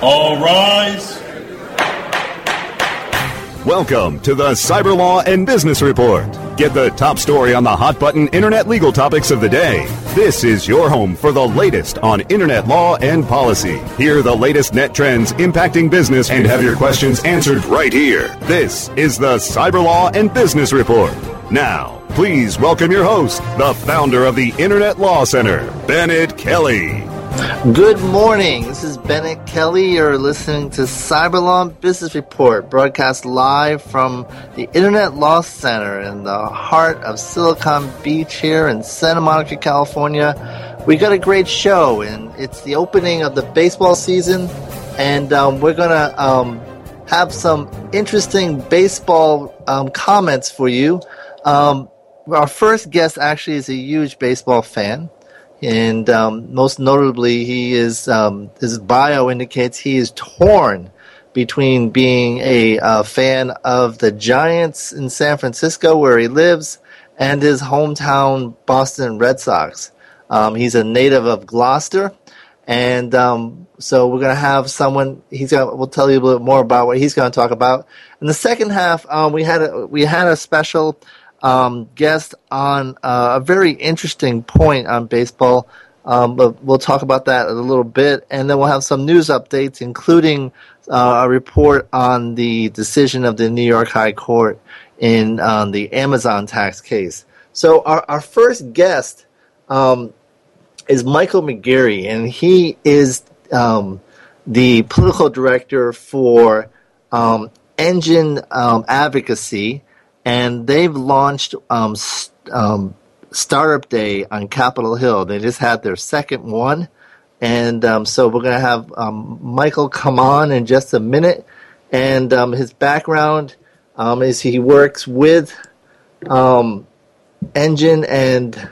All rise. Welcome to the Cyber Law and Business Report. Get the top story on the hot button internet legal topics of the day. This is your home for the latest on internet law and policy. Hear the latest net trends impacting business and have your questions answered right here. This is the Cyber Law and Business Report. Now, please welcome your host, the founder of the Internet Law Center, Bennett Kelley. Good morning. This is Bennett Kelley. You're listening to Cyberlaw Business Report, broadcast live from the Internet Law Center in the heart of Silicon Beach here in Santa Monica, California. We got a great show, and it's the opening of the baseball season, and um, we're to um, have some interesting baseball um, comments for you. Um, our first guest actually is a huge baseball fan and um, most notably, he is um, his bio indicates he is torn between being a uh, fan of the Giants in San Francisco, where he lives, and his hometown Boston Red Sox. Um, he's a native of Gloucester, and um, so we're going to have someone. He's going. We'll tell you a little bit more about what he's going to talk about. In the second half, um, we had a, we had a special um, guest on uh, a very interesting point on baseball. Um, but we'll talk about that a little bit, and then we'll have some news updates, including uh, a report on the decision of the New York High Court in um, the Amazon tax case. So our, our first guest um, is Michael McGeary, and he is um, the political director for um, Engine um, Advocacy, and they've launched um, um, Startup Day on Capitol Hill. They just had their second one, and um, so we're going to have um, Michael come on in just a minute. And um, his background um, is he works with Engine, and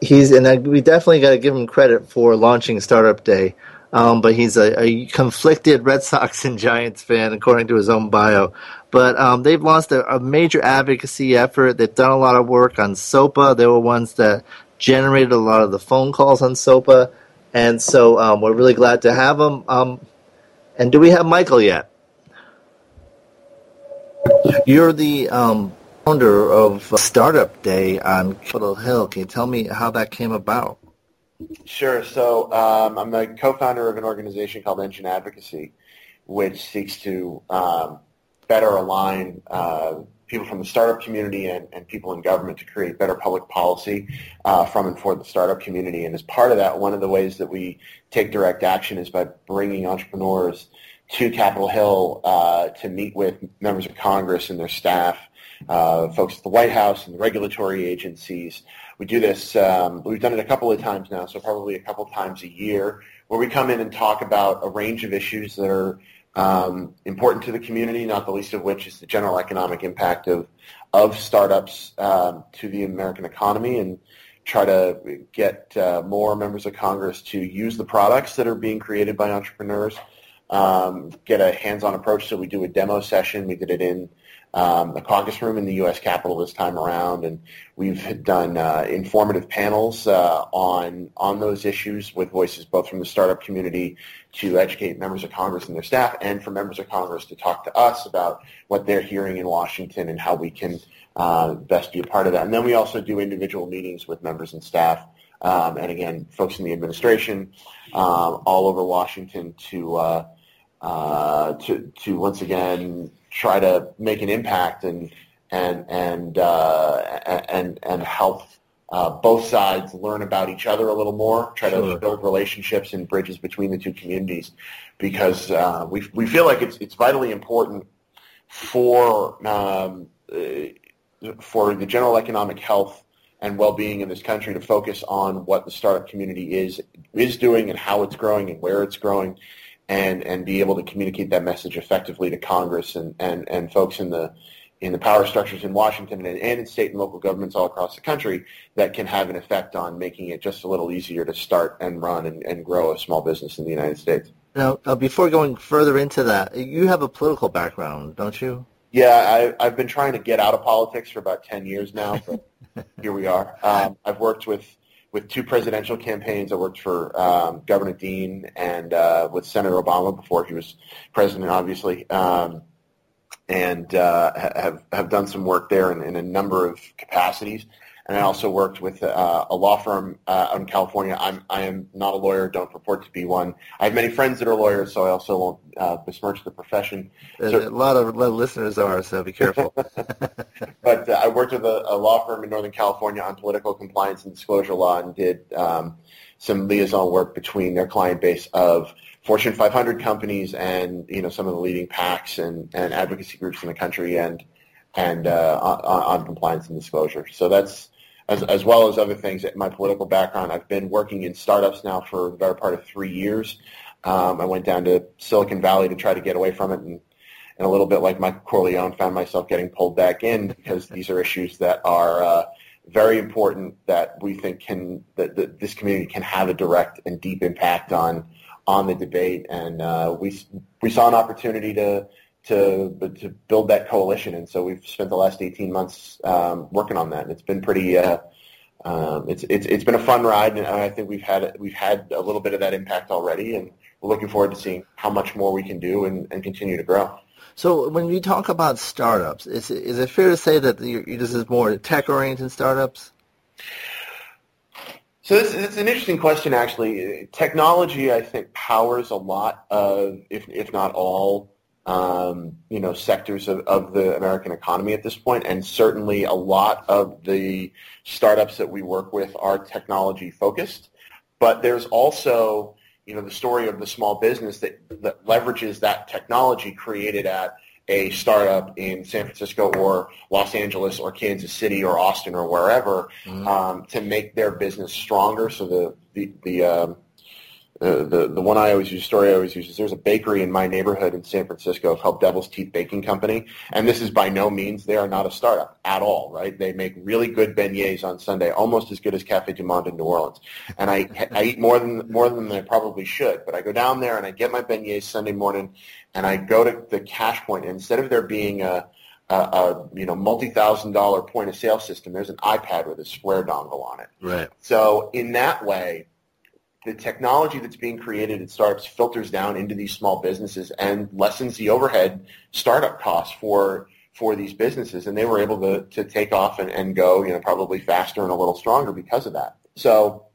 he's and we definitely got to give him credit for launching Startup Day. Um, but he's a, a, conflicted Red Sox and Giants fan, according to his own bio. But um, they've launched a, a, major advocacy effort. They've done a lot of work on SOPA. They were ones that generated a lot of the phone calls on SOPA. And so um, we're really glad to have them. Um, and do we have Michael yet? You're the um, founder of Startup Day on Capitol Hill. Can you tell me how that came about? Sure. So um, I'm the co-founder of an organization called Engine Advocacy, which seeks to um, better align uh, people from the startup community and, and, people in government to create better public policy uh, from and for the startup community. And as part of that, one of the ways that we take direct action is by bringing entrepreneurs to Capitol Hill uh, to meet with members of Congress and their staff, uh, folks at the White House and the regulatory agencies. We do this, um, we've done it a couple of times now, so probably a couple times a year, where we come in and talk about a range of issues that are um, important to the community, not the least of which is the general economic impact of of startups um, to the American economy, and try to get uh, more members of Congress to use the products that are being created by entrepreneurs. Um, get a hands-on approach. So we do a demo session. We did it in um, the caucus room in the U.S. Capitol this time around, and we've done uh, informative panels uh, on on those issues with voices both from the startup community to educate members of Congress and their staff, and for members of Congress to talk to us about what they're hearing in Washington and how we can uh, best be a part of that. And then we also do individual meetings with members and staff, um, and again, folks in the administration um, all over Washington to uh, uh, to to once again try to make an impact and and and uh, and and help uh, both sides learn about each other a little more, try sure. to build relationships and bridges between the two communities, because uh, we we feel like it's it's vitally important for um, uh, for the general economic health and well-being in this country to focus on what the startup community is is doing and how it's growing and where it's growing and and be able to communicate that message effectively to Congress and and, and folks in the in the power structures in Washington and, and in state and local governments all across the country that can have an effect on making it just a little easier to start and run and, and grow a small business in the United States. Now, uh, before going further into that, you have a political background, don't you? Yeah, I, I've been trying to get out of politics for about 10 years now, but here we are. Um, I've worked with with two presidential campaigns. I worked for um, Governor Dean and uh, with Senator Obama before he was president, obviously, um, and uh, have have done some work there in, in a number of capacities and I also worked with uh, a law firm uh, out in California. I'm I am not a lawyer, don't purport to be one. I have many friends that are lawyers, so I also won't uh, besmirch the profession. So, a lot of, a lot of listeners are, so be careful. but uh, I worked with a, a, law firm in Northern California on political compliance and disclosure law, and did um, some liaison work between their client base of Fortune 500 companies and you know some of the leading PACs and, and advocacy groups in the country, and and uh, on, on, compliance and disclosure. So that's as, as well as other things. In my political background, I've been working in startups now for the better part of three years. Um, I went down to Silicon Valley to try to get away from it, and, and a little bit like Michael Corleone, found myself getting pulled back in because these are issues that are uh, very important that we think can that, that this community can have a direct and deep impact on on the debate. And uh, we we saw an opportunity to to to build that coalition. And so we've spent the last 18 months um, working on that. And it's been pretty. Uh, um, it's it's it's been a fun ride, and I think we've had we've had a little bit of that impact already, and we're looking forward to seeing how much more we can do and, and continue to grow. So when we talk about startups, is it, is it fair to say that you, this is more tech-oriented startups? So this, it's an interesting question, actually. Technology, I think, powers a lot of, if, if not all, um, you know, sectors of, of the American economy at this point, and certainly a lot of the startups that we work with are technology focused. But there's also, you know, the story of the small business that, that leverages that technology created at a startup in San Francisco or Los Angeles or Kansas City or Austin or wherever mm-hmm. um, to make their business stronger. So the the, the um, the, the one I always use, story I always use is there's a bakery in my neighborhood in San Francisco called Devil's Teeth Baking Company, and this is by no means they are not a startup at all, right? They make really good beignets on Sunday, almost as good as Cafe Du Monde in New Orleans, and I I eat more than more than I probably should, but I go down there and I get my beignets Sunday morning, and I go to the cash point, and instead of there being a a, a, you know multi-thousand dollar point of sale system. There's an iPad with a square dongle on it. Right. So in that way, the technology that's being created at startups filters down into these small businesses and lessens the overhead startup costs for for these businesses. And they were able to, to take off and, and go you know probably faster and a little stronger because of that. So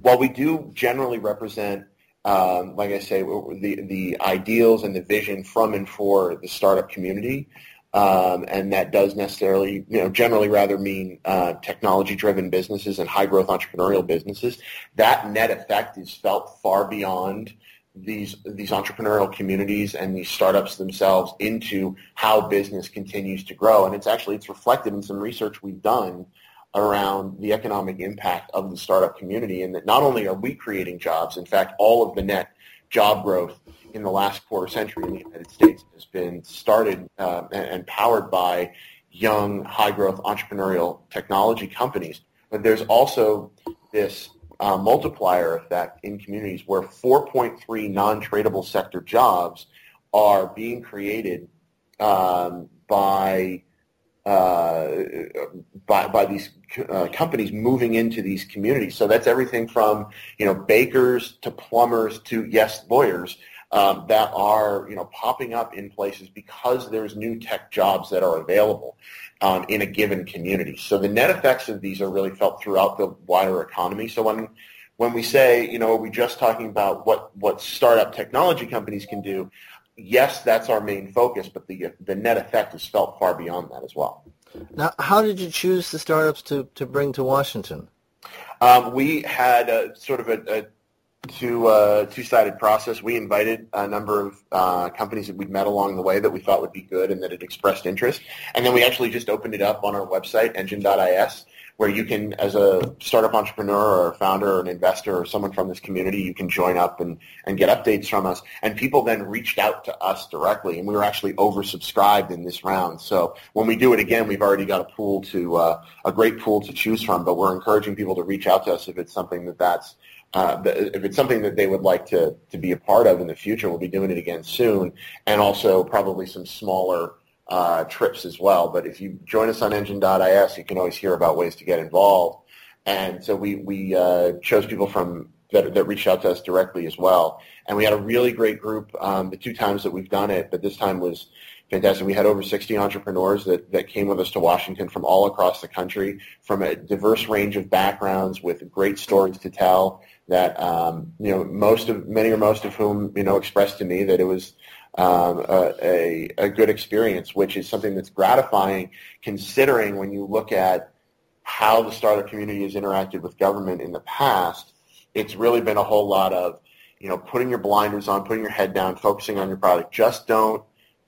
while we do generally represent um, like I say the the ideals and the vision from and for the startup community um, and that does necessarily, you know, generally rather mean uh, technology-driven businesses and high-growth entrepreneurial businesses. That net effect is felt far beyond these these entrepreneurial communities and these startups themselves into how business continues to grow. And it's actually it's reflected in some research we've done around the economic impact of the startup community, and that not only are we creating jobs, in fact, all of the net job growth in the last quarter century in the United States has been started uh, and powered by young, high-growth entrepreneurial technology companies. But there's also this uh, multiplier effect in communities where 4.3 non-tradable sector jobs are being created um, by by, by these uh, companies moving into these communities. So that's everything from you know bakers to plumbers to yes lawyers um, that are you know popping up in places because there's new tech jobs that are available um, in a given community. So the net effects of these are really felt throughout the wider economy. So when when we say you know are we just talking about what what startup technology companies can do? Yes, that's our main focus, but the the net effect is felt far beyond that as well. Now, how did you choose the startups to, to bring to Washington? Um, we had a, sort of a, a two uh, two-sided process. We invited a number of uh, companies that we'd met along the way that we thought would be good and that had expressed interest, and then we actually just opened it up on our website, engine.is, where you can, as a startup entrepreneur or founder or an investor or someone from this community, you can join up and, and get updates from us. And people then reached out to us directly, and we were actually oversubscribed in this round. So when we do it again, we've already got a pool to uh, a great pool to choose from. But we're encouraging people to reach out to us if it's something that that's uh, if it's something that they would like to, to be a part of in the future, we'll be doing it again soon, and also probably some smaller uh, trips as well. But if you join us on engine.is, you can always hear about ways to get involved. and so we we uh, chose people from that, that reached out to us directly as well. And we had a really great group um, the two times that we've done it, but this time was fantastic. We had over 60 entrepreneurs that, that came with us to Washington from all across the country, from a diverse range of backgrounds with great stories to tell that, um, you know, most of, many or most of whom, you know, expressed to me that it was um, a, a, good experience, which is something that's gratifying considering when you look at how the startup community has interacted with government in the past, it's really been a whole lot of, you know, putting your blinders on, putting your head down, focusing on your product. Just don't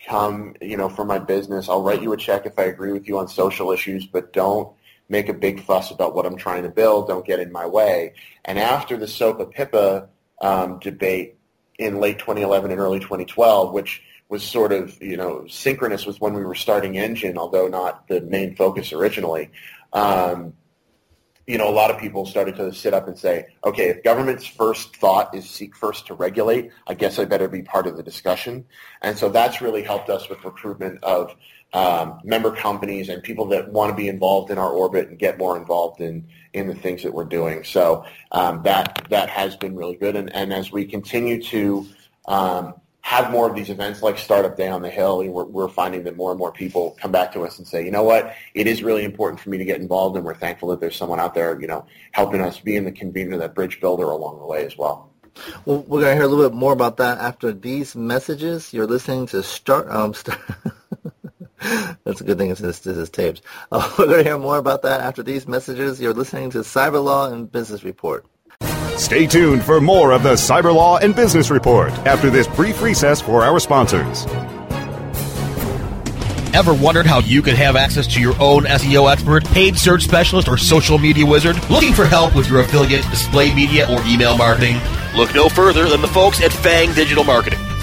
come, you know, for my business. I'll write you a check if I agree with you on social issues, but don't make a big fuss about what I'm trying to build. Don't get in my way. And after the SOPA PIPA um, debate in late 2011 and early 2012, which was sort of, you know, synchronous with when we were starting Engine, although not the main focus originally. Um, you know, a lot of people started to sit up and say, okay, if government's first thought is seek first to regulate, I guess I better be part of the discussion. And so that's really helped us with recruitment of um, member companies and people that want to be involved in our orbit and get more involved in, in the things that we're doing. So um, that that has been really good. And, and as we continue to um, have more of these events like Startup Day on the Hill, we're, we're finding that more and more people come back to us and say, you know what, it is really important for me to get involved, and we're thankful that there's someone out there, you know, helping us being the convener, that bridge builder along the way as well. Well, we're gonna hear a little bit more about that after these messages. You're listening to Start. Um, start That's a good thing. This, this is taped. Uh, we're gonna hear more about that after these messages. You're listening to Cyber Law and Business Report. Stay tuned for more of the Cyber Law and Business Report after this brief recess for our sponsors. Ever wondered how you could have access to your own SEO expert, paid search specialist, or social media wizard? Looking for help with your affiliate, display media, or email marketing? Look no further than the folks at Fang Digital Marketing.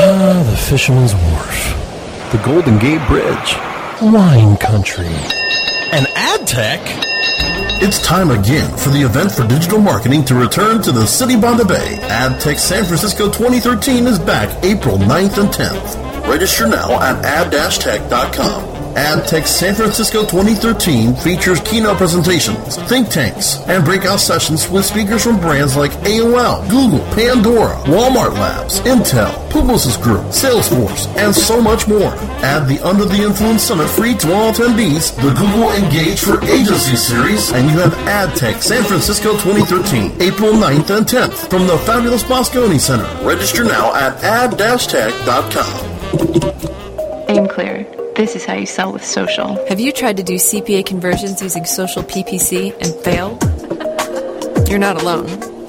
Ah, the Fisherman's Wharf. The Golden Gate Bridge. Wine Country. And ad tech? It's time again for the event for digital marketing to return to the City by the Bay. AdTech San Francisco 2013 is back April 9th and 10th. Register now at ad-tech.com. AdTech San Francisco 2013 features keynote presentations, think tanks, and breakout sessions with speakers from brands like AOL, Google, Pandora, Walmart Labs, Intel, Publicis Group, Salesforce, and so much more. Add the Under the Influence Summit free to all attendees, the Google Engage for Agency Series, and you have AdTech San Francisco 2013, April 9th and 10th from the fabulous Moscone Center. Register now at ad-tech.com. Aim clear. This is how you sell with social. Have you tried to do CPA conversions using social PPC and failed? You're not alone.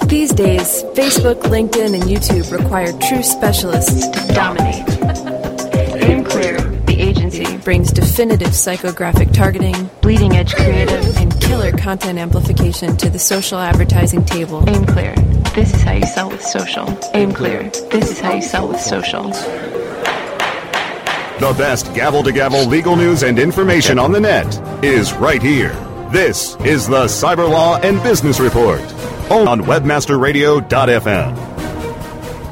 These days, Facebook, LinkedIn, and YouTube require true specialists to dominate. Aim Clear, the agency, brings definitive psychographic targeting, bleeding edge creative, and killer content amplification to the social advertising table. Aim Clear. This is how you sell with social. Aim Clear. This is how you sell with social. The best gavel to gavel legal news and information on the net is right here. This is the Cyber Law and Business Report on webmasterradio.fm.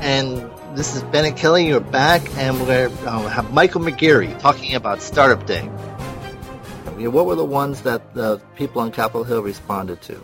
And this is Bennett Kelley. You're back, and we're going to uh, have Michael McGeary talking about Startup Day. What were the ones that the people on Capitol Hill responded to?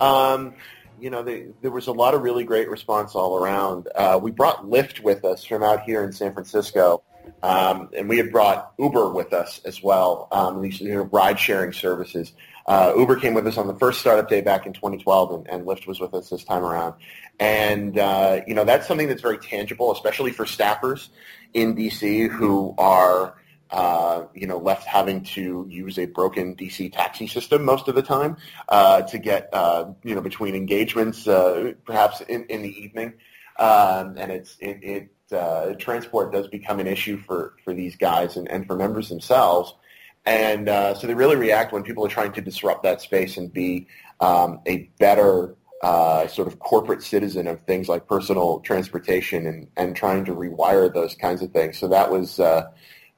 Um, you know, they, there was a lot of really great response all around. Uh, we brought Lyft with us from out here in San Francisco. Um, and we had brought Uber with us as well, um, these you know, ride-sharing services. Uh, Uber came with us on the first startup day back in 2012, and, and Lyft was with us this time around. And, uh, you know, that's something that's very tangible, especially for staffers in DC who are, uh, you know, left having to use a broken DC taxi system most of the time uh, to get, uh, you know, between engagements, uh, perhaps in, in the evening. Um, and it's, it, it uh, transport does become an issue for, for these guys and, and for members themselves. And uh, so they really react when people are trying to disrupt that space and be um, a better uh, sort of corporate citizen of things like personal transportation and, and trying to rewire those kinds of things. So that was uh,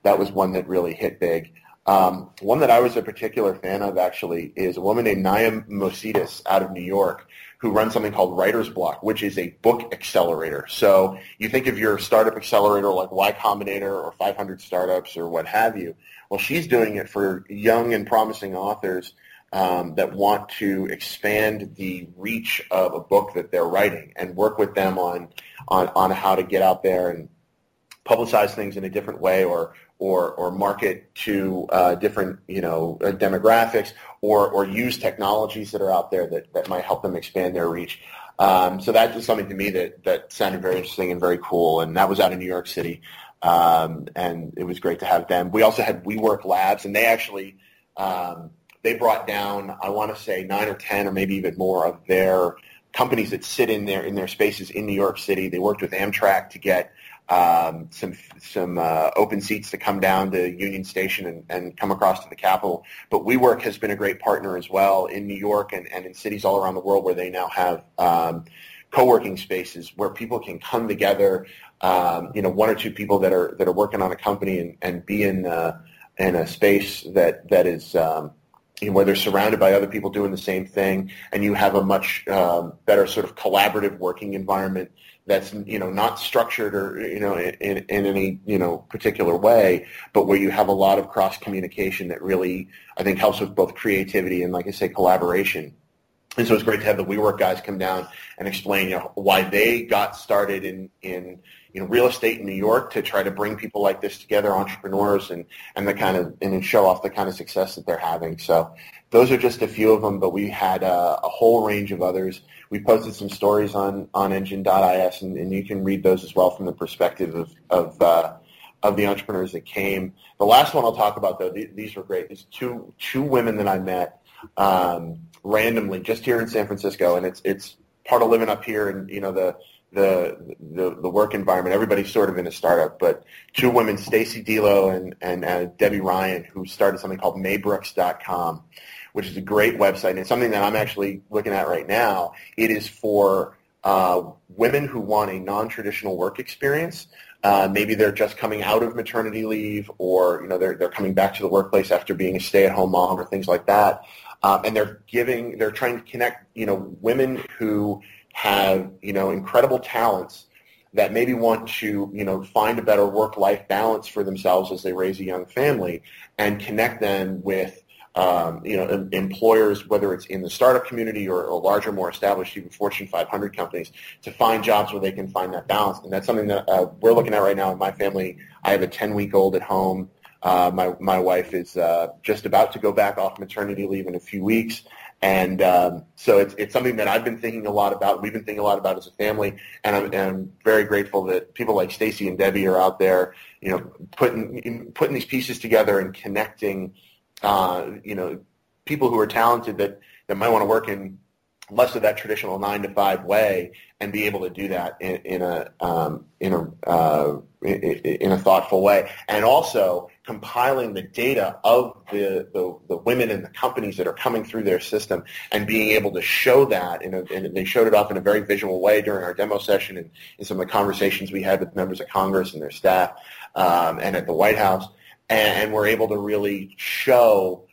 that was one that really hit big. Um, one that I was a particular fan of actually is a woman named Naya Mosidis out of New York who runs something called Writer's Block, which is a book accelerator. So you think of your startup accelerator like Y Combinator or 500 Startups or what have you. Well, she's doing it for young and promising authors um, that want to expand the reach of a book that they're writing and work with them on, on, on how to get out there and publicize things in a different way or or, or market to uh, different you know uh, demographics or, or use technologies that are out there that, that might help them expand their reach. Um, so that was something to me that, that sounded very interesting and very cool, and that was out in New York City, um, and it was great to have them. We also had WeWork Labs, and they actually um, they brought down I want to say nine or ten or maybe even more of their companies that sit in their in their spaces in New York City. They worked with Amtrak to get um, some some uh, open seats to come down to Union Station and, and come across to the Capitol. But WeWork has been a great partner as well in New York and, and in cities all around the world where they now have um, co-working spaces where people can come together. Um, you know, one or two people that are that are working on a company and, and be in uh, in a space that that is um, where they're surrounded by other people doing the same thing, and you have a much um, better sort of collaborative working environment that's you know not structured or you know in, in any you know particular way, but where you have a lot of cross communication that really I think helps with both creativity and like I say collaboration. And so it's great to have the WeWork guys come down and explain you know, why they got started in in you know real estate in New York to try to bring people like this together, entrepreneurs, and and the kind of and show off the kind of success that they're having. So those are just a few of them, but we had a, a whole range of others. We posted some stories on on Engine.is, and, and you can read those as well from the perspective of of uh, of the entrepreneurs that came. The last one I'll talk about, though, th- these were great. These two two women that I met um, randomly just here in San Francisco, and it's it's part of living up here, and you know the the, the the work environment. Everybody's sort of in a startup, but two women, Stacy Delo and and uh, Debbie Ryan, who started something called Maybrooks.com, which is a great website and it's something that I'm actually looking at right now. It is for uh, women who want a non-traditional work experience. Uh, maybe they're just coming out of maternity leave, or you know they're they're coming back to the workplace after being a stay-at-home mom or things like that, um, and they're giving they're trying to connect you know women who have you know incredible talents that maybe want to you know find a better work-life balance for themselves as they raise a young family and connect them with um, you know employers whether it's in the startup community or, or, larger more established even fortune 500 companies to find jobs where they can find that balance. And that's something that uh, we're looking at right now in my family. I have a 10 week old at home. Uh, my, my wife is uh, just about to go back off maternity leave in a few weeks and um, so it's, it's something that I've been thinking a lot about. We've been thinking a lot about as a family, and I'm, and I'm very grateful that people like Stacy and Debbie are out there, you know, putting putting these pieces together and connecting, uh, you know, people who are talented that, that might want to work in less of that traditional nine to five way and be able to do that in, in a um, in a uh, in a thoughtful way, and also compiling the data of the, the, the women and the companies that are coming through their system, and being able to show that, a, and they showed it off in a very visual way during our demo session and in some of the conversations we had with members of Congress and their staff, um, and at the White House, and, and we're able to really show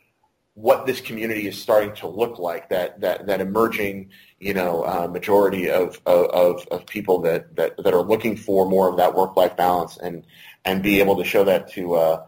what this community is starting to look like, that, that, that emerging you know, uh, majority of, of, of people that, that, that are looking for more of that work-life balance and, and be able to show that to, uh,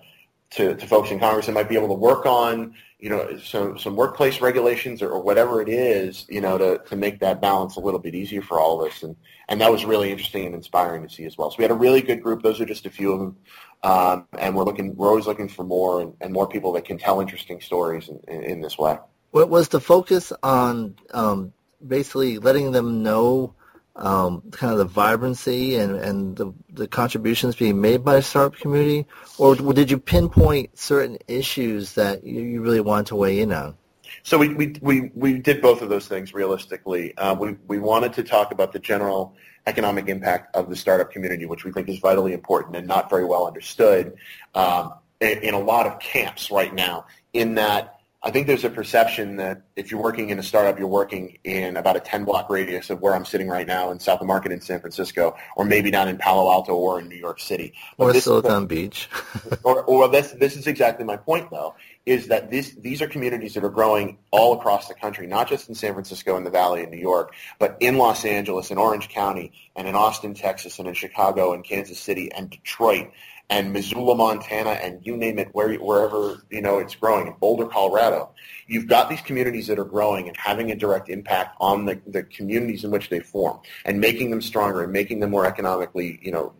to, to folks in Congress and might be able to work on, you know, some, some workplace regulations or, or whatever it is, you know, to, to make that balance a little bit easier for all of us. And, and that was really interesting and inspiring to see as well. So we had a really good group. Those are just a few of them. Um, and we're looking, we're always looking for more and, and more people that can tell interesting stories in, in, in this way. What was the focus on um, basically letting them know um, kind of the vibrancy and, and the, the contributions being made by the startup community, or did you pinpoint certain issues that you, you really wanted to weigh in on? So we, we, we, we did both of those things realistically. Uh, we, we wanted to talk about the general economic impact of the startup community, which we think is vitally important and not very well understood. Um, in, in a lot of camps right now. In that, I think there's a perception that if you're working in a startup, you're working in about a 10 block radius of where I'm sitting right now in South of Market in San Francisco, or maybe down in Palo Alto or in New York City. But Or Silicon Beach. or, or this, this is exactly my point, though, is that this, these are communities that are growing all across the country, not just in San Francisco and the Valley in New York, but in Los Angeles, and Orange County, and in Austin, Texas, and in Chicago, and Kansas City, and Detroit, and Missoula, Montana, and you name it, where, wherever you know it's growing, in Boulder, Colorado. You've got these communities that are growing and having a direct impact on the, the communities in which they form, and making them stronger and making them more economically, you know,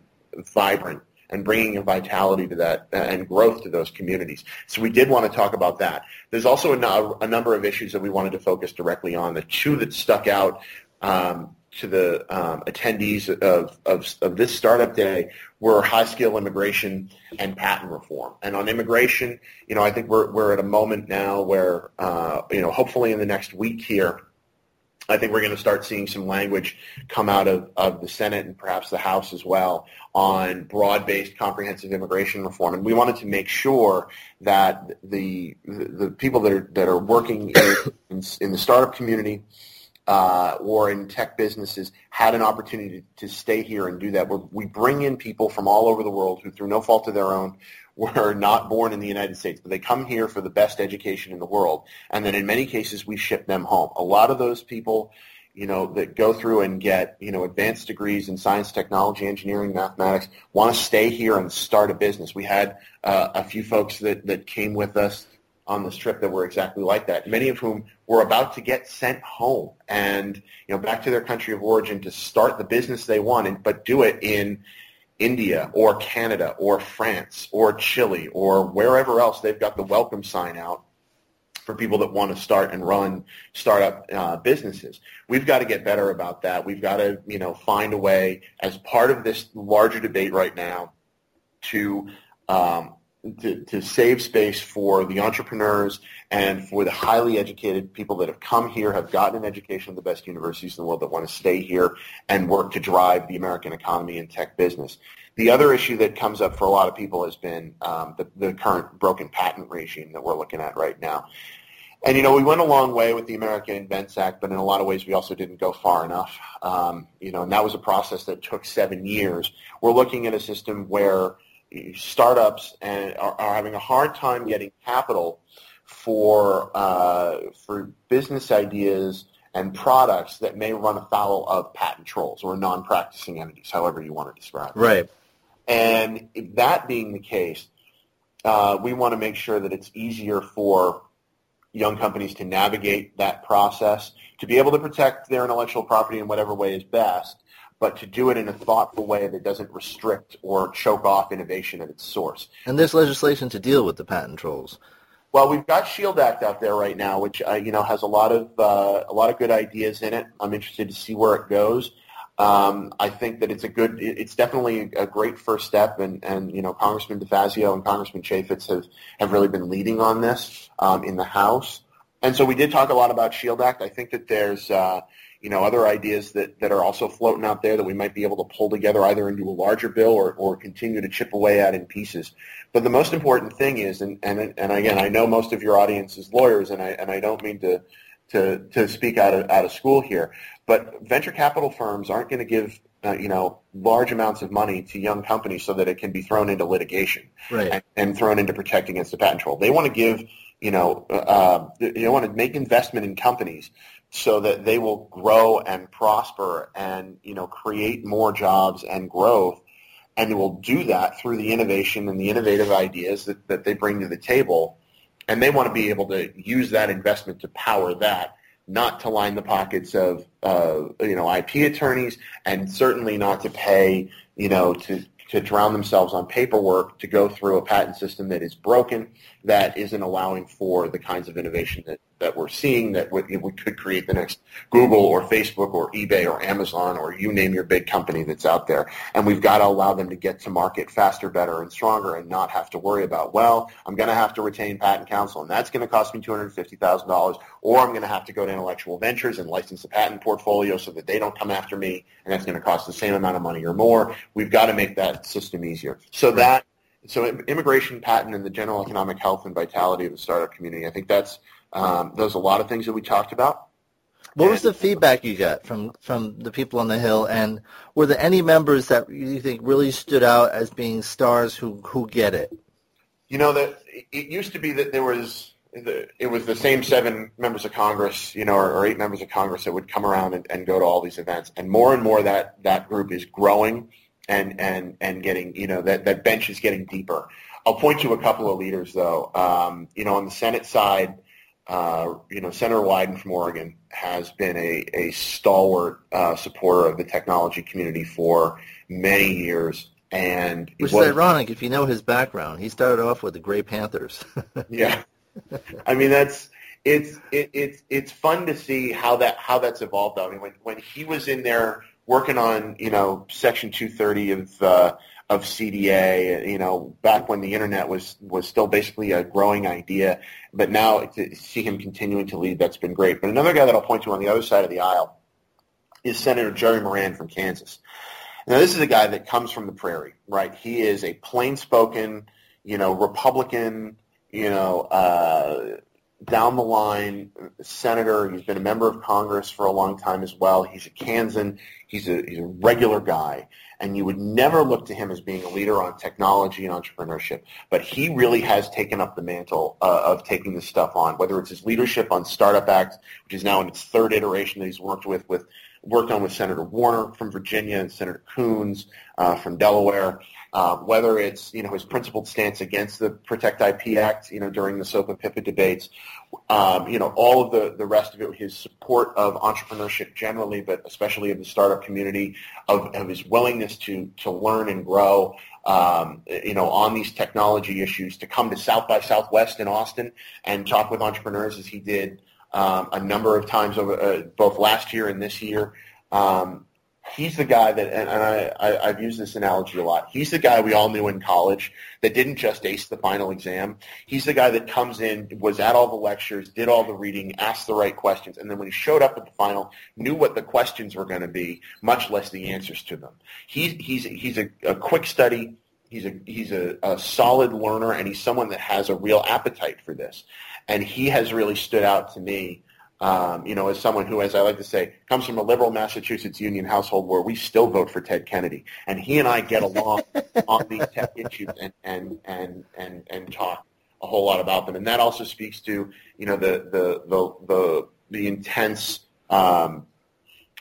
vibrant and bringing a vitality to that and growth to those communities. So we did want to talk about that. There's also a, a number of issues that we wanted to focus directly on. The two that stuck out um, to the um, attendees of, of, of this startup day were high skill immigration and patent reform. And on immigration, you know, I think we're, we're at a moment now where, uh, you know, hopefully in the next week here, I think we're going to start seeing some language come out of, of the Senate and perhaps the House as well on broad-based comprehensive immigration reform. And we wanted to make sure that the the, people that are that are working in, in, in the startup community uh, or in tech businesses had an opportunity to, to stay here and do that. We bring in people from all over the world who, through no fault of their own, were not born in the United States, but they come here for the best education in the world. And then in many cases, we ship them home. A lot of those people, you know, that go through and get, you know, advanced degrees in science, technology, engineering, mathematics, want to stay here and start a business. We had uh, a few folks that, that came with us on this trip that were exactly like that, many of whom were about to get sent home and, you know, back to their country of origin to start the business they wanted, but do it in India or Canada or France or Chile or wherever else they've got the welcome sign out for people that want to start and run startup uh, businesses. We've got to get better about that. We've got to, you know, find a way as part of this larger debate right now to um, to, to save space for the entrepreneurs and for the highly educated people that have come here, have gotten an education at the best universities in the world that want to stay here and work to drive the American economy and tech business. The other issue that comes up for a lot of people has been um, the, the current broken patent regime that we're looking at right now. And you know, we went a long way with the American Invents Act, but in a lot of ways, we also didn't go far enough. Um, you know, and that was a process that took seven years. We're looking at a system where startups and are, are having a hard time getting capital for uh, for business ideas and products that may run afoul of patent trolls or non-practicing entities, however you want to describe it. Right. And that being the case, uh, we want to make sure that it's easier for young companies to navigate that process, to be able to protect their intellectual property in whatever way is best, but to do it in a thoughtful way that doesn't restrict or choke off innovation at its source. And there's legislation to deal with the patent trolls. Well, we've got Shield Act out there right now, which uh, you know has a lot of uh, a lot of good ideas in it. I'm interested to see where it goes. Um, I think that it's a good, it's definitely a great first step, and, and you know Congressman DeFazio and Congressman Chaffetz have have really been leading on this um, in the House. And so we did talk a lot about Shield Act. I think that there's uh, you know other ideas that, that are also floating out there that we might be able to pull together either into a larger bill or, or continue to chip away at in pieces. But the most important thing is, and, and, and again, I know most of your audience is lawyers, and I, and I don't mean to, to, to speak out of, out of school here, but venture capital firms aren't going to give uh, you know large amounts of money to young companies so that it can be thrown into litigation Right. and, and thrown into protect against the patent troll. They want to give you know uh, they want to make investment in companies so that they will grow and prosper and you know create more jobs and growth and they will do that through the innovation and the innovative ideas that, that they bring to the table. And they want to be able to use that investment to power that not to line the pockets of uh, you know IP attorneys and certainly not to pay you know to to drown themselves on paperwork to go through a patent system that is broken that isn't allowing for the kinds of innovation that, that we're seeing that would, we could create the next Google or Facebook or eBay or Amazon or you name your big company that's out there. And we've got to allow them to get to market faster, better, and stronger and not have to worry about, well, I'm going to have to retain patent counsel and that's going to cost me $250,000 or I'm going to have to go to intellectual ventures and license a patent portfolio so that they don't come after me and that's going to cost the same amount of money or more. We've got to make that system easier. So that so immigration, patent, and the general economic health and vitality of the startup community. I think that's um, those a lot of things that we talked about. What was the feedback you got from from the people on the hill, and were there any members that you think really stood out as being stars who who get it? You know that it used to be that there was it was the same seven members of Congress, you know, or, or eight members of Congress that would come around and, and, go to all these events, and more and more that that group is growing and and and getting, you know, that that bench is getting deeper. I'll point to a couple of leaders though. Um, you know, on the Senate side, uh, you know, Senator Wyden from Oregon has been a, a stalwart uh, supporter of the technology community for many years. And Which is ironic if you know his background. He started off with the Gray Panthers. yeah. I mean, that's it's it, it's it's fun to see how that how that's evolved. I mean, when when he was in there working on you know Section 230 of uh, of CDA, you know, back when the internet was was still basically a growing idea, but now to see him continuing to lead, that's been great. But another guy that I'll point to on the other side of the aisle is Senator Jerry Moran from Kansas. Now, this is a guy that comes from the prairie, right? He is a plain-spoken, you know, Republican, you know, uh, down the line senator. He's been a member of Congress for a long time as well. He's a Kansan. He's a, he's a regular guy. And you would never look to him as being a leader on technology and entrepreneurship. But he really has taken up the mantle uh, of taking this stuff on, whether it's his leadership on Startup Act, which is now in its third iteration that he's worked with, with worked on with Senator Warner from Virginia and Senator Coons uh, from Delaware. Uh, whether it's you know his principled stance against the Protect IP Act, you know during the SOPA PIPA debates, um, you know all of the the rest of it, his support of entrepreneurship generally, but especially of the startup community, of, of his willingness to to learn and grow, um, you know on these technology issues, to come to South by Southwest in Austin and talk with entrepreneurs as he did um, a number of times over uh, both last year and this year. Um, he's the guy that, and, I, I, I've used this analogy a lot. He's the guy we all knew in college that didn't just ace the final exam. He's the guy that comes in, was at all the lectures, did all the reading, asked the right questions, and then when he showed up at the final, knew what the questions were going to be, much less the answers to them. He's he's he's a, a quick study. He's a he's a, a solid learner, and he's someone that has a real appetite for this. And he has really stood out to me um, you know, as someone who, as I like to say, comes from a liberal Massachusetts union household where we still vote for Ted Kennedy, and he and I get along on these tech issues and, and and and and talk a whole lot about them, and that also speaks to you know the the the the, the intense um,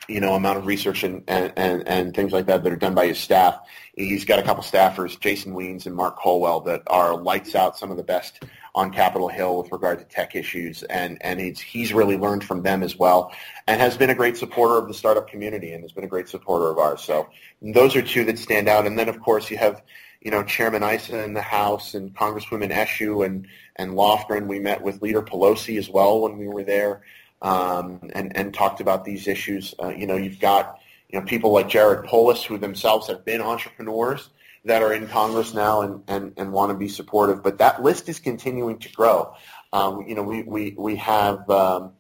you know amount of research and, and, and, and things like that that are done by his staff. He's got a couple staffers, Jason Weens and Mark Colwell, that are lights out some of the best on Capitol Hill with regard to tech issues, and and he's he's really learned from them as well, and has been a great supporter of the startup community, and has been a great supporter of ours. So those are two that stand out, and then of course you have you know Chairman Issa in the House and Congresswoman Eshoo and and Lofgren. We met with Leader Pelosi as well when we were there, um, and and talked about these issues. Uh, you know, you've got you know people like Jared Polis who themselves have been entrepreneurs that are in Congress now and, and, and want to be supportive. But that list is continuing to grow. Um, you know, we, we, we have um,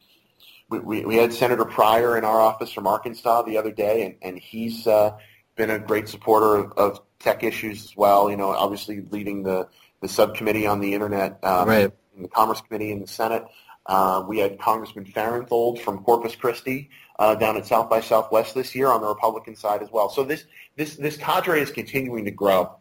we, we had Senator Pryor in our office from Arkansas the other day, and, and he's uh, been a great supporter of, of tech issues as well. You know, obviously leading the, the subcommittee on the internet, um, right. in the Commerce Committee in the Senate. Uh, we had Congressman Farenthold from Corpus Christi uh, down at South by Southwest this year on the Republican side as well. So this this this cadre is continuing to grow,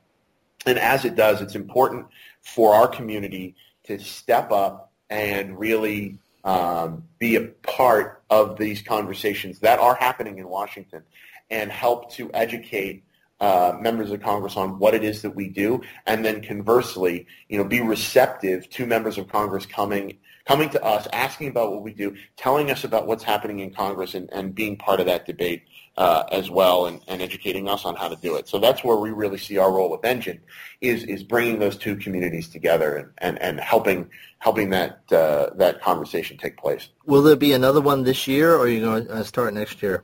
and as it does, it's important for our community to step up and really um, be a part of these conversations that are happening in Washington, and help to educate uh, members of Congress on what it is that we do, and then conversely, you know, be receptive to members of Congress coming coming to us, asking about what we do, telling us about what's happening in Congress, and, and being part of that debate uh, as well, and, and educating us on how to do it. So that's where we really see our role with Engine is is bringing those two communities together and, and, and helping helping that uh, that conversation take place. Will there be another one this year, or are you going to start next year?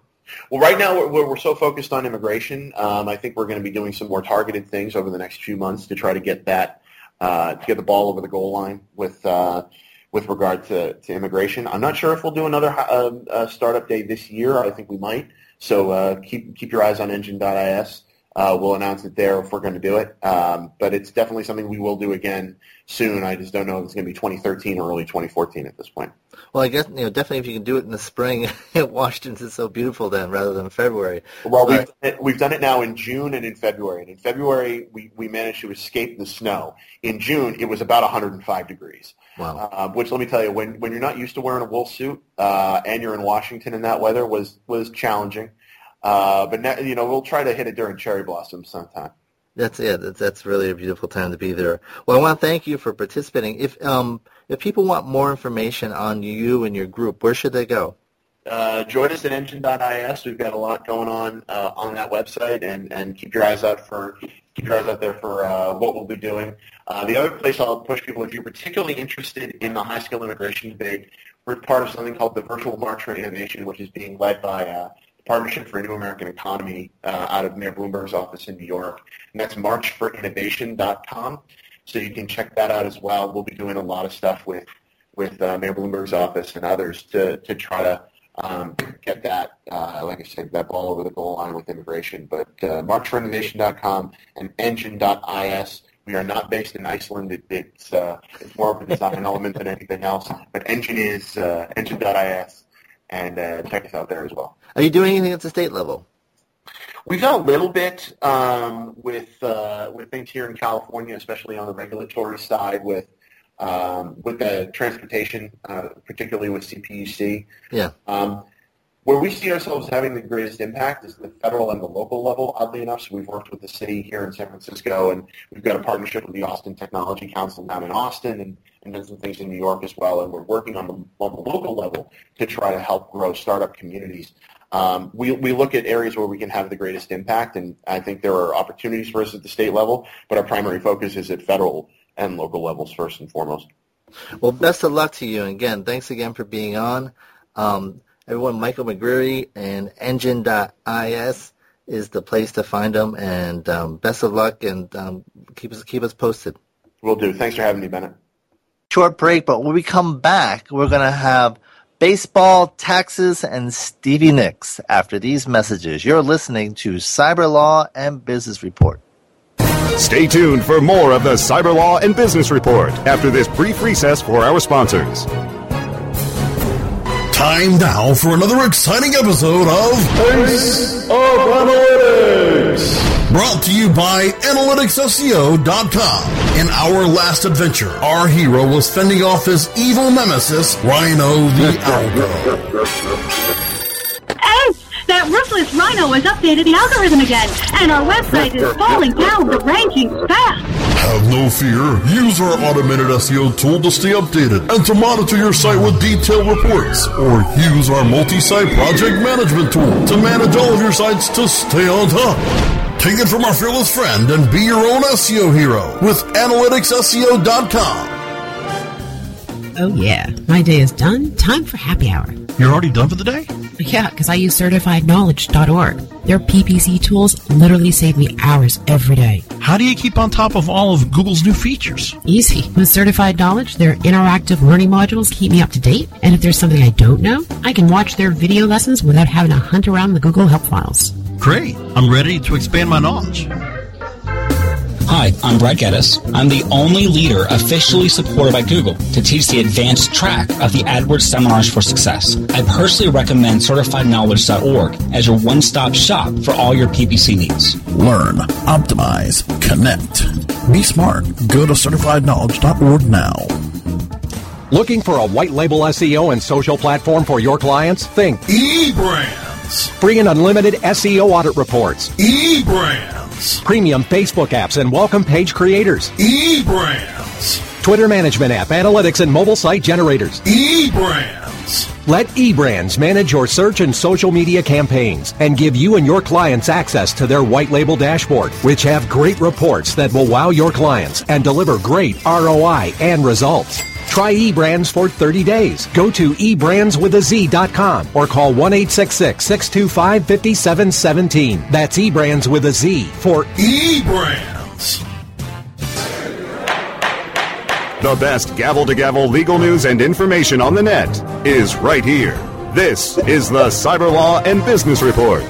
Well, right now we're, we're so focused on immigration. Um, I think we're going to be doing some more targeted things over the next few months to try to get that uh, to get the ball over the goal line with uh, with regard to, to immigration. I'm not sure if we'll do another uh, uh, startup day this year. I think we might. So uh, keep keep your eyes on Engine.is uh, we'll announce it there if we're going to do it. Um, but it's definitely something we will do again soon. I just don't know if it's going to be 2013 or early 2014 at this point. Well, I guess you know definitely if you can do it in the spring, Washington is so beautiful then, rather than February. Well, we've done, it, we've done it now in June and in February. And in February, we, we managed to escape the snow. In June, it was about 105 degrees. Wow. Uh, which let me tell you, when when you're not used to wearing a wool suit uh, and you're in Washington in that weather, was was challenging. Uh, but now, you know, we'll try to hit it during cherry blossom sometime. That's it. That's, that's really a beautiful time to be there. Well, I want to thank you for participating. If um if people want more information on you and your group, where should they go? Uh, join us at engine.is. We've got a lot going on uh, on that website, and, and keep your eyes out for keep your eyes out there for uh, what we'll be doing. Uh, the other place I'll push people, if you're particularly interested in the high skill immigration debate, we're part of something called the Virtual March for Innovation, which is being led by uh, Partnership for a New American Economy uh, out of Mayor Bloomberg's office in New York, and that's marchforinnovation.com. So you can check that out as well. We'll be doing a lot of stuff with with uh, Mayor Bloomberg's office and others to to try to um, get that, uh, like I said, that ball over the goal line with immigration. But uh, marchforinnovation.com and engine.is. We are not based in Iceland. It, it's, uh, it's more of a design element than anything else. But engine is uh, engine.is, and uh, check us out there as well. Are you doing anything at the state level? We've done a little bit um, with uh, with things here in California, especially on the regulatory side with um, with the transportation, uh, particularly with CPUC. Yeah. Um, where we see ourselves having the greatest impact is the federal and the local level, oddly enough. So we've worked with the city here in San Francisco, and we've got a partnership with the Austin Technology Council down in Austin, and, and done some things in New York as well. And we're working on the, on the local level to try to help grow startup communities. Um, we, we look at areas where we can have the greatest impact, and I think there are opportunities for us at the state level, but our primary focus is at federal and local levels first and foremost. Well, best of luck to you. And again, thanks again for being on. Um, everyone, Michael McGeary and Engine.is is the place to find them. And um, best of luck and um, keep us keep us posted. Will do. Thanks for having me, Bennett. Short break, but when we come back, we're going to have baseball, taxes, and Stevie Nicks after these messages. You're listening to Cyber Law and Business Report. Stay tuned for more of the Cyber Law and Business Report after this brief recess for our sponsors. Time now for another exciting episode of Ace of Analytics. Brought to you by AnalyticsSEO.com. In our last adventure, our hero was fending off his evil nemesis, Rhino the Algo. Hey, that ruthless rhino has updated the algorithm again, and our website is falling down the rankings fast. Have no fear. Use our automated SEO tool to stay updated and to monitor your site with detailed reports. Or use our multi-site project management tool to manage all of your sites to stay on top. Take it from our fearless friend and be your own SEO hero with AnalyticsSEO.com. Oh, yeah. My day is done. Time for happy hour. You're already done for the day? Yeah, because I use CertifiedKnowledge.org. Their PPC tools literally save me hours every day. How do you keep on top of all of Google's new features? Easy. With Certified Knowledge, their interactive learning modules keep me up to date. And if there's something I don't know, I can watch their video lessons without having to hunt around the Google Help files. Great. I'm ready to expand my knowledge. Hi, I'm Brad Geddes. I'm the only leader officially supported by Google to teach the advanced track of the AdWords Seminars for Success. I personally recommend CertifiedKnowledge.org as your one-stop shop for all your PPC needs. Learn, optimize, connect. Be smart. Go to CertifiedKnowledge.org now. Looking for a white label SEO and social platform for your clients? Think eBrands. Free and unlimited SEO audit reports. eBrands. Premium Facebook apps and welcome page creators. eBrands. Twitter management app, analytics, and mobile site generators. eBrands. Let eBrands manage your search and social media campaigns and give you and your clients access to their white label dashboard, which have great reports that will wow your clients and deliver great ROI and results. Try eBrands for 30 days. Go to eBrandsWithAZ.com or call 1-866-625-5717. That's eBrands with a Z for eBrands. The best gavel to gavel legal news and information on the net is right here. This is the Cyber Law and Business Report.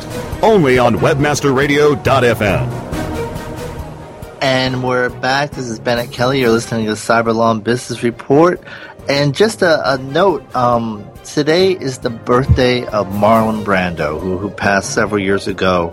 only on WebmasterRadio.fm. And we're back. This is Bennett Kelley. You're listening to Cyberlaw Business Report. And just a, a note um, today is the birthday of Marlon Brando, who, who passed several years ago.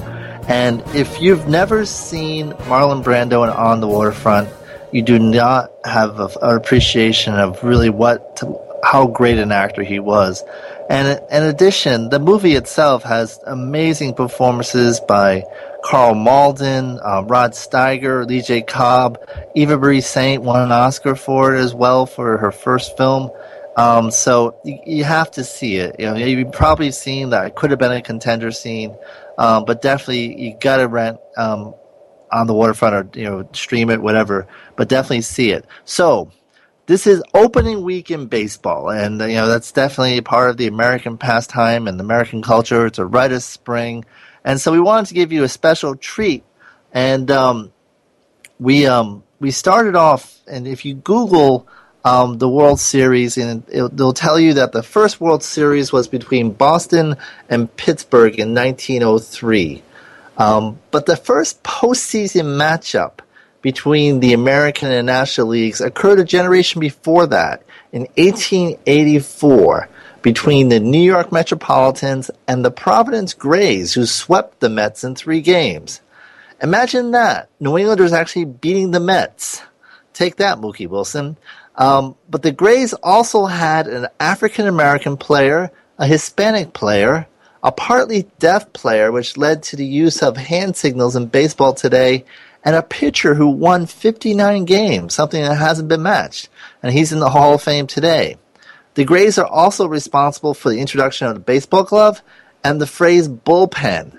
And if you've never seen Marlon Brando in On the Waterfront, you do not have a, an appreciation of really what, how great an actor he was. And in addition, the movie itself has amazing performances by Karl Malden, um, Rod Steiger, Lee J. Cobb, Eva Marie Saint won an Oscar for it as well for her first film. Um, so you, you, have to see it. You know, you've probably seen that it could have been a contender scene, um, but definitely you got to rent um, on the waterfront or you know stream it, whatever. But definitely see it. So this is opening week in baseball, and you know that's definitely part of the American pastime and American culture. It's a rite of spring. And so we wanted to give you a special treat. And um, we um, we started off, and if you Google um, the World Series, and it, will tell you that the first World Series was between Boston and Pittsburgh in 1903. Um, but the first postseason matchup between the American and National Leagues occurred a generation before that, in 1884 between the New York Metropolitans and the Providence Grays, who swept the Mets in three games. Imagine that. New Englanders actually beating the Mets. Take that, Mookie Wilson. Um, but the Grays also had an African American player, a Hispanic player, a partly deaf player, which led to the use of hand signals in baseball today, and a pitcher who won 59 games, something that hasn't been matched. And he's in the Hall of Fame today. The Grays are also responsible for the introduction of the baseball glove and the phrase bullpen.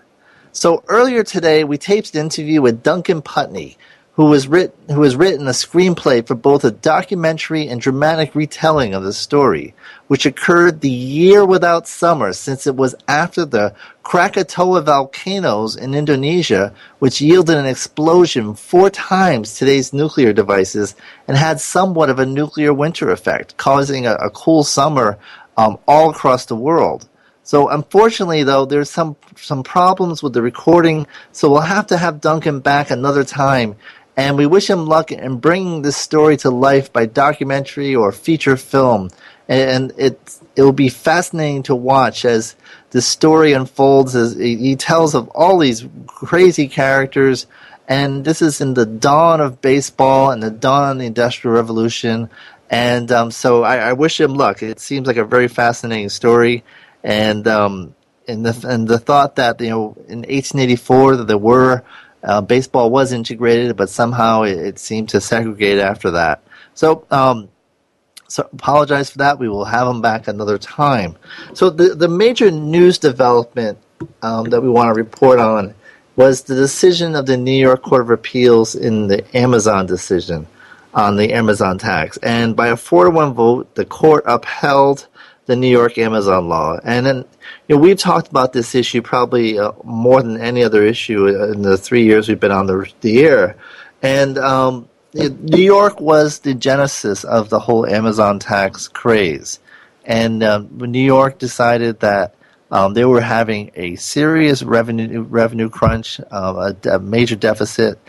So earlier today, we taped an interview with Duncan Putney, who has, writ- who has written a screenplay for both a documentary and dramatic retelling of the story, which occurred the year without summer since it was after the Krakatoa volcanoes in Indonesia, which yielded an explosion four times today's nuclear devices and had somewhat of a nuclear winter effect, causing a, a cool summer um, all across the world. So unfortunately, though, there's some some problems with the recording, so we'll have to have Duncan back another time and we wish him luck in bringing this story to life by documentary or feature film. And it it will be fascinating to watch as the story unfolds. As he tells of all these crazy characters, and this is in the dawn of baseball and the dawn of the Industrial Revolution. And um, so I, I, wish him luck. It seems like a very fascinating story, and um, and the and the thought that you know in 1884 that there were uh, baseball was integrated, but somehow it, it, seemed to segregate after that. So, um, so apologize for that. We will have them back another time. So the the major news development um, that we want to report on was the decision of the New York Court of Appeals in the Amazon decision on the Amazon tax, and by a four to one vote, the court upheld the New York Amazon law. And then, you know, we've talked about this issue probably uh, more than any other issue in the three years we've been on the, the air. And um, New York was the genesis of the whole Amazon tax craze. And um, New York decided that um, they were having a serious revenue revenue crunch, uh, a, a, major deficit,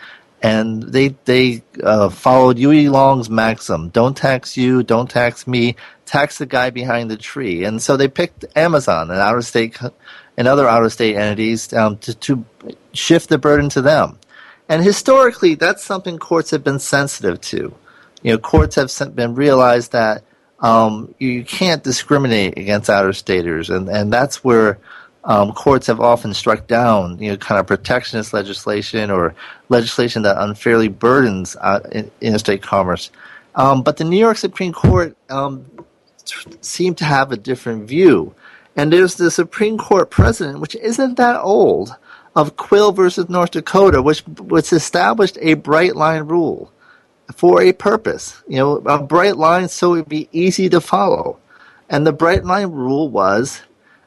and they they uh, followed Huey Long's maxim: "Don't tax you, don't tax me, tax the guy behind the tree." And so they picked Amazon and out of state and other out of state entities um, to, to shift the burden to them. And historically, that's something courts have been sensitive to. You know, courts have been realized that um, you can't discriminate against out of staters, and and that's where um, courts have often struck down, you know, kind of protectionist legislation or legislation that unfairly burdens uh, interstate commerce. Um, but the New York Supreme Court um, seemed to have a different view. And there's the Supreme Court precedent, which isn't that old, of Quill versus North Dakota, which which established a bright line rule for a purpose. You know, a bright line so it would be easy to follow. And the bright line rule was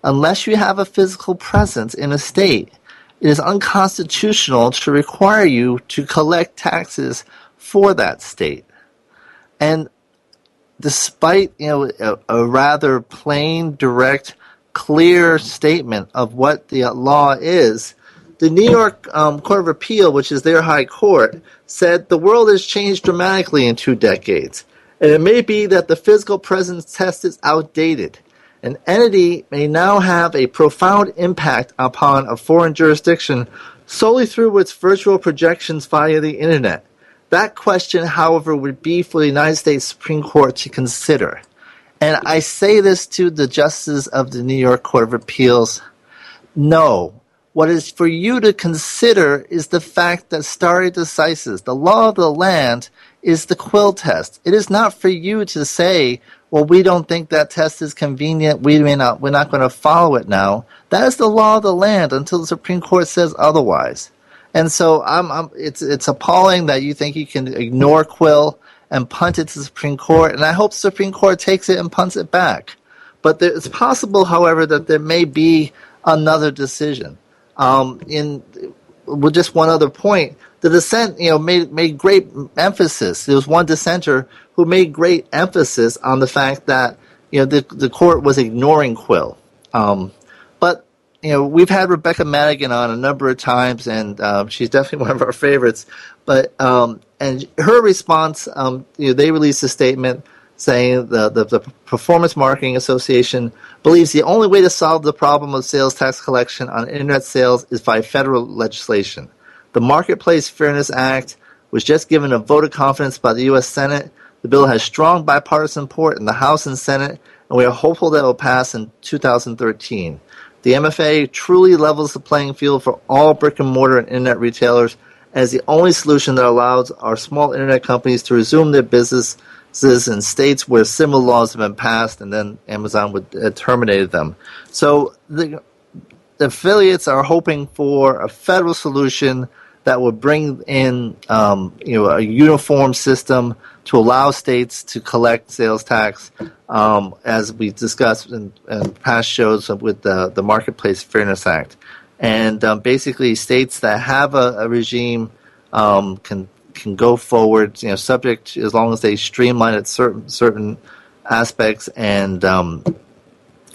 unless you have a physical presence in a state, it is unconstitutional to require you to collect taxes for that state. And despite you know a, a rather plain, direct, clear statement of what the law is, the New York um, Court of Appeal, which is their high court, said the world has changed dramatically in two decades, and it may be that the physical presence test is outdated. An entity may now have a profound impact upon a foreign jurisdiction solely through its virtual projections via the internet. That question, however, would be for the United States Supreme Court to consider. And I say this to the justices of the New York Court of Appeals. No. What is for you to consider is the fact that stare decisis, the law of the land, is the quill test. It is not for you to say, well, we don't think that test is convenient. We may not, we're not going to follow it now. That is the law of the land until the Supreme Court says otherwise. And so I'm, I'm, it's, it's appalling that you think you can ignore quill and punt it to the Supreme Court. And I hope the Supreme Court takes it and punts it back. But there, it's possible, however, that there may be another decision. Um, in with just one other point, the dissent, you know, made made great emphasis. There was one dissenter who made great emphasis on the fact that you know the the court was ignoring Quill. Um, you know, we've had Rebecca Madigan on a number of times, and um, she's definitely one of our favorites. But um, and her response, um, you know, they released a statement saying the, the, the Performance Marketing Association believes the only way to solve the problem of sales tax collection on internet sales is by federal legislation. The Marketplace Fairness Act was just given a vote of confidence by the U.S. Senate. The bill has strong bipartisan support in the House and Senate, and we are hopeful that it will pass in 2013. The MFA truly levels the playing field for all brick and mortar and internet retailers as the only solution that allows our small internet companies to resume their businesses in states where similar laws have been passed, and then Amazon would uh, terminated them. So the, the, affiliates are hoping for a federal solution that would bring in um, you know a uniform system to allow states to collect sales tax, um, as we discussed in, in, past shows with the, the Marketplace Fairness Act. And um, basically, states that have a, a regime um, can can go forward, you know, subject as long as they streamline it certain certain aspects and um,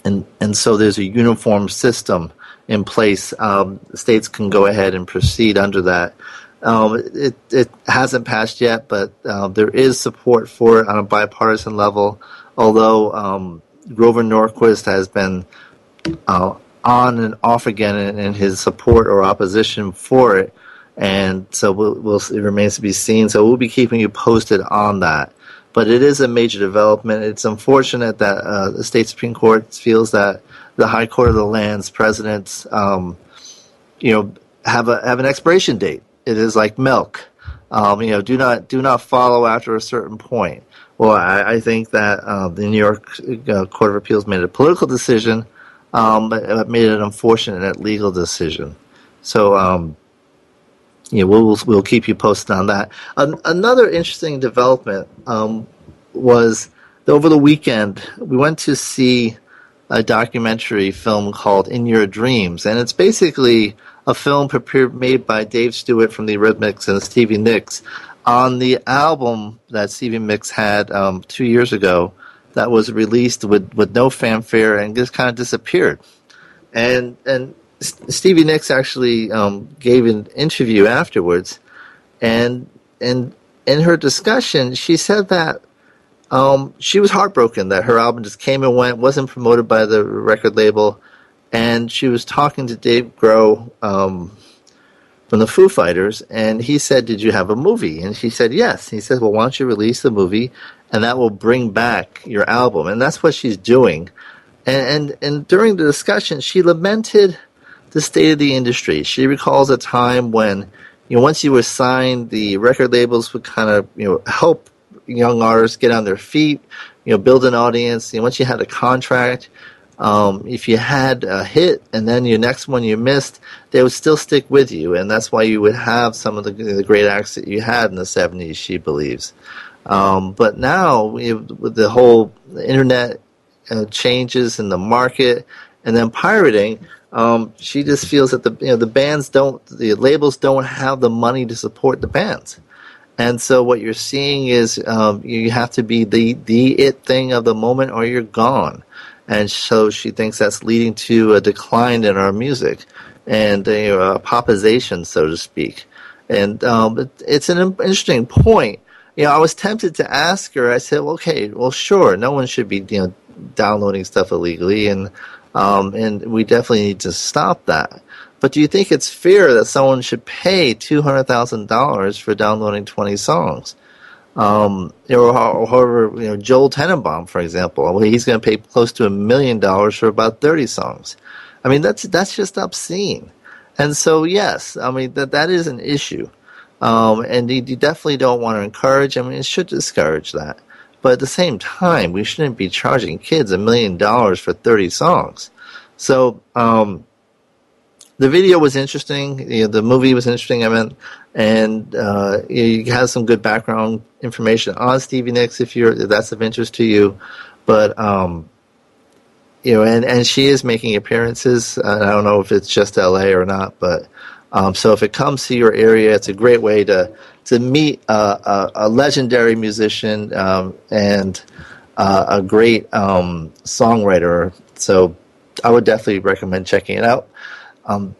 and and so there's a uniform system in place. Um, states can go ahead and proceed under that. Um, it it hasn't passed yet, but uh, there is support for it on a bipartisan level. Although um, Grover Norquist has been uh, on and off again in, in his support or opposition for it and so we'll, we'll, it remains to be seen. So we'll be keeping you posted on that. But it is a major development. It's unfortunate that uh, the state supreme court feels that the High Court of the Land's presidents, um, you know, have a have an expiration date. It is like milk. Um, you know, do not do not follow after a certain point. Well, I, I think that uh, the New York uh, Court of Appeals made a political decision, um, but made an unfortunate legal decision. So um, you know, we'll we'll keep you posted on that. An, another interesting development um, was over the weekend we went to see a documentary film called In Your Dreams, and it's basically a film prepared made by Dave Stewart from the Eurythmics and Stevie Nicks on the album that Stevie Nicks had um, two years ago that was released with, with no fanfare and just kind of disappeared. And and Stevie Nicks actually um, gave an interview afterwards, and and in her discussion, she said that um, she was heartbroken that her album just came and went, wasn't promoted by the record label, and she was talking to Dave Grohl um, from the Foo Fighters, and he said, "Did you have a movie?" And she said, "Yes." He said, "Well, why don't you release the movie, and that will bring back your album?" And that's what she's doing. And and, and during the discussion, she lamented the state of the industry. She recalls a time when, you know, once you were signed, the record labels would kind of, you know, help young artists get on their feet, you know, build an audience. You know, once you had a contract, um, if you had a hit and then your next one you missed, they would still stick with you, and that's why you would have some of the, the great acts that you had in the '70s. She believes, um, but now with the whole internet uh, changes in the market and then pirating, um, she just feels that the you know the bands don't the labels don't have the money to support the bands, and so what you're seeing is um, you have to be the the it thing of the moment or you're gone, and so she thinks that's leading to a decline in our music, and a uh, popization, so to speak. And um, it, it's an interesting point. You know, I was tempted to ask her. I said, well, "Okay, well, sure, no one should be you know downloading stuff illegally, and um, and we definitely need to stop that." But do you think it's fair that someone should pay two hundred thousand dollars for downloading twenty songs? Um, or however, you know, Joel Tenenbaum, for example, he's going to pay close to a million dollars for about thirty songs. I mean, that's that's just obscene. And so, yes, I mean that that is an issue, um, and you, you definitely don't want to encourage. I mean, it should discourage that. But at the same time, we shouldn't be charging kids a million dollars for thirty songs. So, um, the video was interesting. You know, the movie was interesting. I mean, and uh, you some good background information on Stevie Nicks if you're if that's of interest to you. But um, you know, and, and she is making appearances. I don't know if it's just L.A. or not, but um, so if it comes to your area, it's a great way to to meet a, a legendary musician um, and uh, a great um, songwriter. So I would definitely recommend checking it out. Um,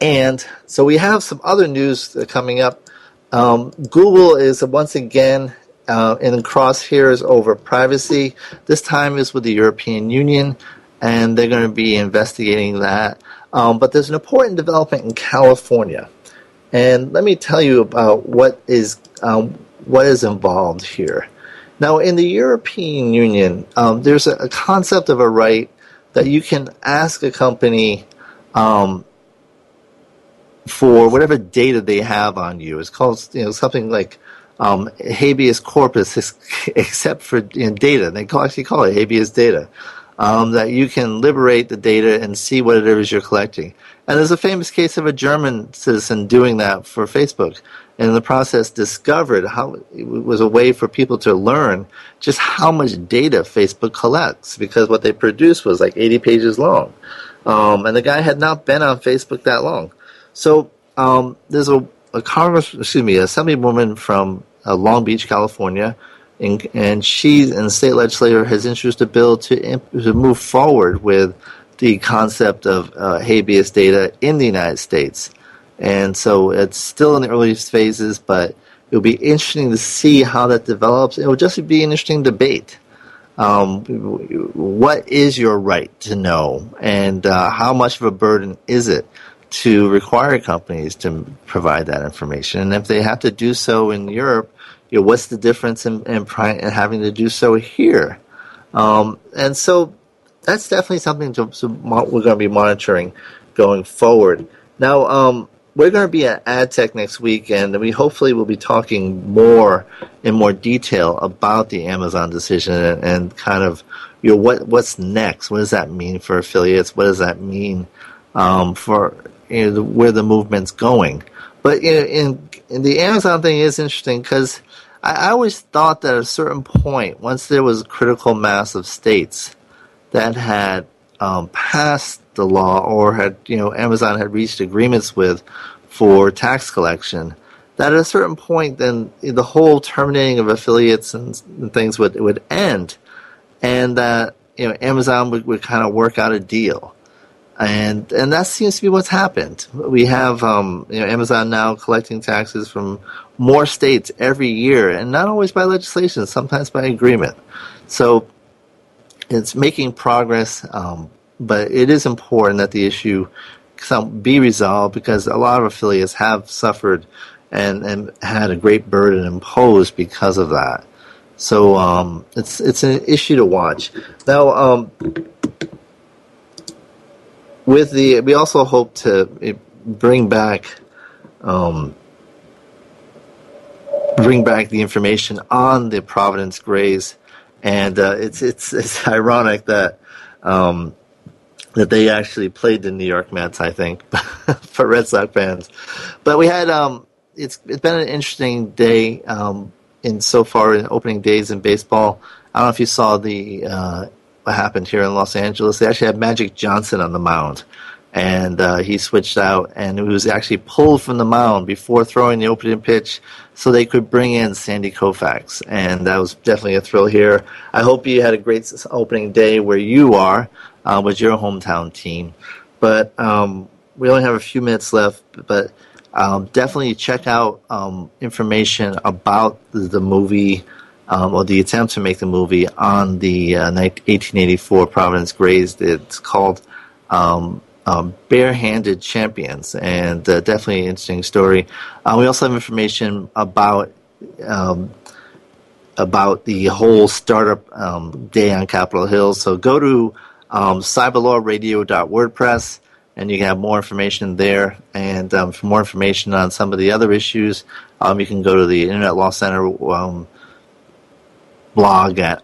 and so we have some other news coming up. Um, Google is once again uh, in crosshairs over privacy. This time is with the European Union, and they're going to be investigating that. Um, but there's an important development in California, and let me tell you about what is um, what is involved here. Now, in the European Union, um, there's a, a, concept of a right that you can ask a company um, for whatever data they have on you. It's called you know something like um, habeas corpus, except for you know, data. They actually call it habeas data. Um, that you can liberate the data and see what it is you're collecting. And there's a famous case of a German citizen doing that for Facebook, and in the process discovered how it was a way for people to learn just how much data Facebook collects because what they produced was like 80 pages long, um, and the guy had not been on Facebook that long. So um, there's a, a Congress, excuse me, Assemblywoman from uh, Long Beach, California, and, and she and the state legislature has introduced a bill to to move forward with the concept of uh, habeas data in the United States. And so it's still in the earliest phases, but it'll be interesting to see how that develops. It will just be an interesting debate. Um, what is your right to know, and uh, how much of a burden is it to require companies to provide that information. And if they have to do so in Europe, you know, what's the difference in, in, in having to do so here? Um, and so that's definitely something to, to, we're going to be monitoring going forward. Now, um, we're going to be at AdTech next week, and we hopefully will be talking more in more detail about the Amazon decision and, and kind of you know what what's next. What does that mean for affiliates? What does that mean um, for you know, where the movement's going. But you know, in, in the Amazon thing is interesting because I, I always thought that at a certain point, once there was a critical mass of states that had um, passed the law or had you know Amazon had reached agreements with for tax collection, that at a certain point, then the whole terminating of affiliates and, and things would would end, and that you know Amazon would, would kind of work out a deal and and that seems to be what's happened. We have um, you know Amazon now collecting taxes from more states every year, and not always by legislation, sometimes by agreement. So it's making progress, um, but it is important that the issue be resolved because a lot of affiliates have suffered and, and had a great burden imposed because of that. So um, it's it's an issue to watch. Now, um, with the we also hope to eh, bring back um, bring back the information on the Providence Grays, and uh, it's it's it's ironic that um, that they actually played the New York Mets, I think, for Red Sox fans. But we had um, it's it's been an interesting day um, in so far in opening days in baseball. I don't know if you saw the uh, what happened here in Los Angeles. They actually had Magic Johnson on the mound, and uh, he switched out, and it was actually pulled from the mound before throwing the opening pitch, so they could bring in Sandy Koufax, and that was definitely a thrill here. I hope you had a great opening day where you are uh, with your hometown team. but um, we only have a few minutes left. But um, definitely check out um, information about the, the movie um, or the attempt to make the movie on the uh, 1884 Providence Grays. It's called um, um, Barehanded Champions, and uh, definitely an interesting story. Uh, we also have information about um, about the whole startup um, day on Capitol Hill. So go to um, cyberlawradio.wordpress and you can have more information there. And um, for more information on some of the other issues, um, you can go to the Internet Law Center um, blog at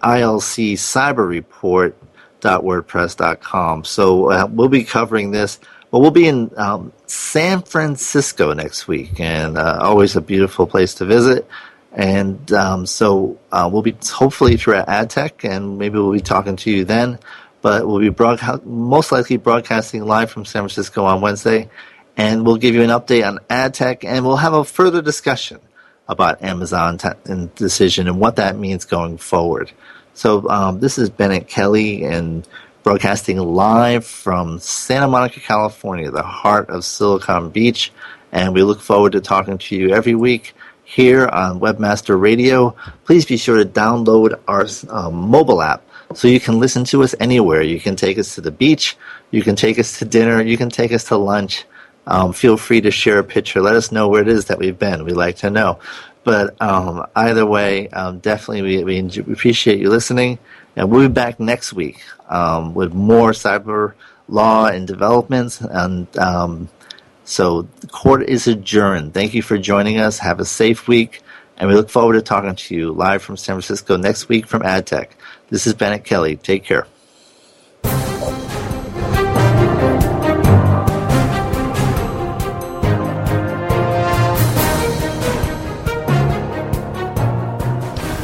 ilccyberreport.wordpress.com. So uh, we'll be covering this. Well, we'll be in um, San Francisco next week, and uh, always a beautiful place to visit. And um, so uh, we'll be hopefully through AdTech, and maybe we'll be talking to you then. But we'll be broadcast, most likely broadcasting live from San Francisco on Wednesday, and we'll give you an update on AdTech, and we'll have a further discussion about Amazon t- and decision and what that means going forward. So um, this is Bennett Kelley and broadcasting live from Santa Monica, California, the heart of Silicon Beach, and we look forward to talking to you every week here on Webmaster Radio. Please be sure to download our um, mobile app so you can listen to us anywhere. You can take us to the beach, you can take us to dinner, you can take us to lunch. Um, feel free to share a picture. Let us know where it is that we've been. We like to know. But um, either way, um, definitely we, we, appreciate you listening. And we'll be back next week um, with more cyber law and developments. And um, so the court is adjourned. Thank you for joining us. Have a safe week. And we look forward to talking to you live from San Francisco next week from AdTech. This is Bennett Kelley. Take care.